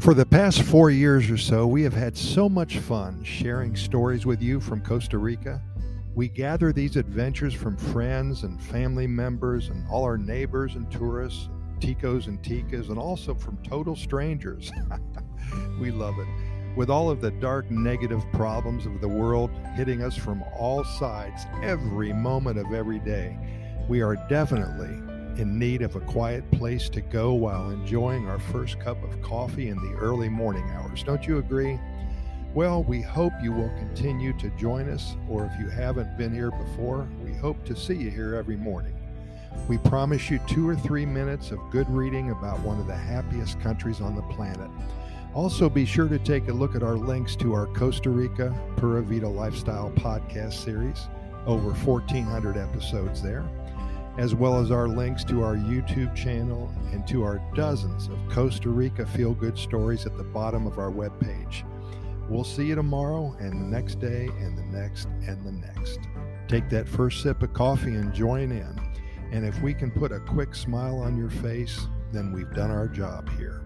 For the past four years or so, we have had so much fun sharing stories with you from Costa Rica. We gather these adventures from friends and family members and all our neighbors and tourists, ticos and ticas, and also from total strangers. we love it. With all of the dark, negative problems of the world hitting us from all sides every moment of every day, we are definitely in need of a quiet place to go while enjoying our first cup of coffee in the early morning hours. Don't you agree? Well, we hope you will continue to join us, or if you haven't been here before, we hope to see you here every morning. We promise you two or three minutes of good reading about one of the happiest countries on the planet. Also, be sure to take a look at our links to our Costa Rica Pura Vida Lifestyle podcast series, over 1,400 episodes there as well as our links to our YouTube channel and to our dozens of Costa Rica feel good stories at the bottom of our webpage. We'll see you tomorrow and the next day and the next and the next. Take that first sip of coffee and join in. And if we can put a quick smile on your face, then we've done our job here.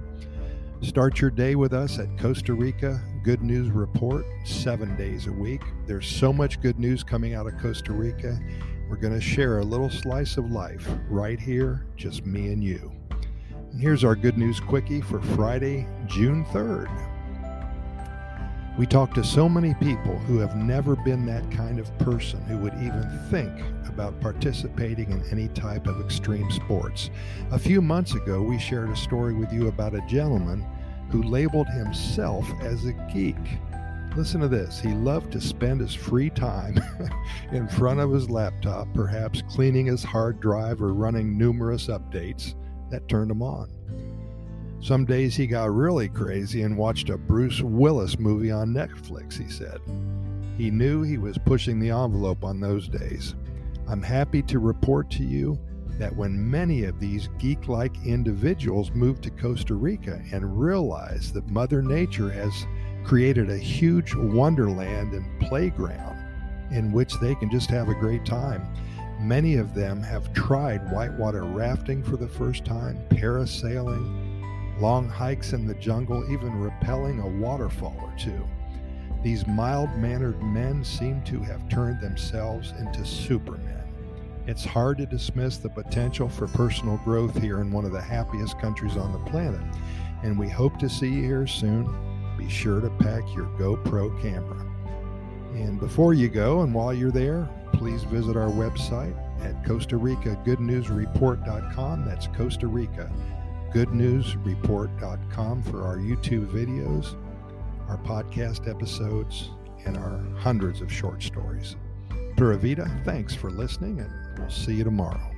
Start your day with us at Costa Rica Good News Report seven days a week. There's so much good news coming out of Costa Rica we're going to share a little slice of life right here, just me and you. And here's our good news quickie for Friday, June 3rd. We talk to so many people who have never been that kind of person who would even think about participating in any type of extreme sports. A few months ago, we shared a story with you about a gentleman who labeled himself as a geek. Listen to this. He loved to spend his free time in front of his laptop, perhaps cleaning his hard drive or running numerous updates that turned him on. Some days he got really crazy and watched a Bruce Willis movie on Netflix, he said. He knew he was pushing the envelope on those days. I'm happy to report to you that when many of these geek like individuals moved to Costa Rica and realized that Mother Nature has created a huge wonderland and playground in which they can just have a great time. Many of them have tried whitewater rafting for the first time, parasailing, long hikes in the jungle, even rappelling a waterfall or two. These mild mannered men seem to have turned themselves into supermen. It's hard to dismiss the potential for personal growth here in one of the happiest countries on the planet, and we hope to see you here soon be sure to pack your GoPro camera. And before you go and while you're there, please visit our website at Costa Rica Good News Report.com. That's Costa Rica Good News Report.com for our YouTube videos, our podcast episodes, and our hundreds of short stories. Pura Vida, thanks for listening, and we'll see you tomorrow.